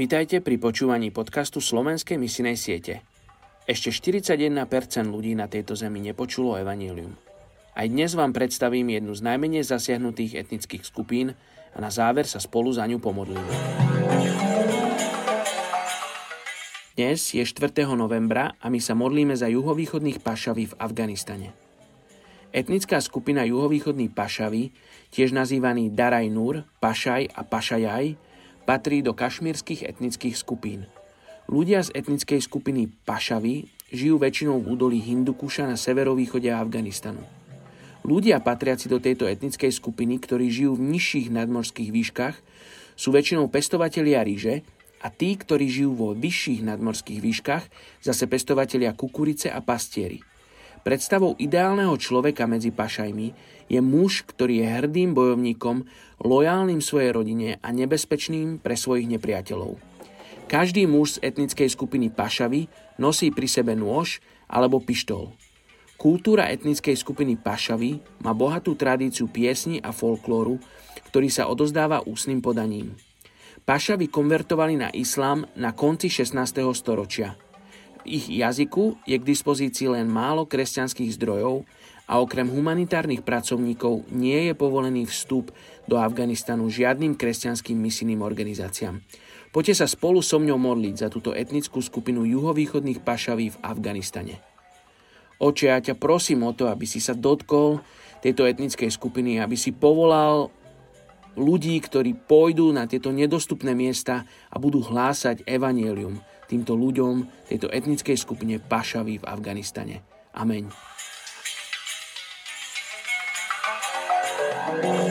Vítajte pri počúvaní podcastu Slovenskej misinej siete. Ešte 41% ľudí na tejto zemi nepočulo evanílium. Aj dnes vám predstavím jednu z najmenej zasiahnutých etnických skupín a na záver sa spolu za ňu pomodlíme. Dnes je 4. novembra a my sa modlíme za juhovýchodných pašaví v Afganistane. Etnická skupina juhovýchodný pašaví, tiež nazývaný Daraj Nur, Pašaj a Pašajaj, patrí do kašmírskych etnických skupín. Ľudia z etnickej skupiny Pašavy žijú väčšinou v údolí Hindukuša na severovýchode Afganistanu. Ľudia patriaci do tejto etnickej skupiny, ktorí žijú v nižších nadmorských výškach, sú väčšinou pestovatelia ríže a tí, ktorí žijú vo vyšších nadmorských výškach, zase pestovatelia kukurice a pastieri. Predstavou ideálneho človeka medzi pašajmi je muž, ktorý je hrdým bojovníkom, lojálnym svojej rodine a nebezpečným pre svojich nepriateľov. Každý muž z etnickej skupiny pašavy nosí pri sebe nôž alebo pištol. Kultúra etnickej skupiny pašavy má bohatú tradíciu piesni a folklóru, ktorý sa odozdáva ústnym podaním. Pašavi konvertovali na islám na konci 16. storočia – ich jazyku je k dispozícii len málo kresťanských zdrojov a okrem humanitárnych pracovníkov nie je povolený vstup do Afganistanu žiadnym kresťanským misijným organizáciám. Poďte sa spolu so mňou modliť za túto etnickú skupinu juhovýchodných pašaví v Afganistane. Oče, ja ťa prosím o to, aby si sa dotkol tejto etnickej skupiny, aby si povolal ľudí, ktorí pôjdu na tieto nedostupné miesta a budú hlásať evanielium týmto ľuďom, tejto etnickej skupine Pašaví v Afganistane. Amen. thank you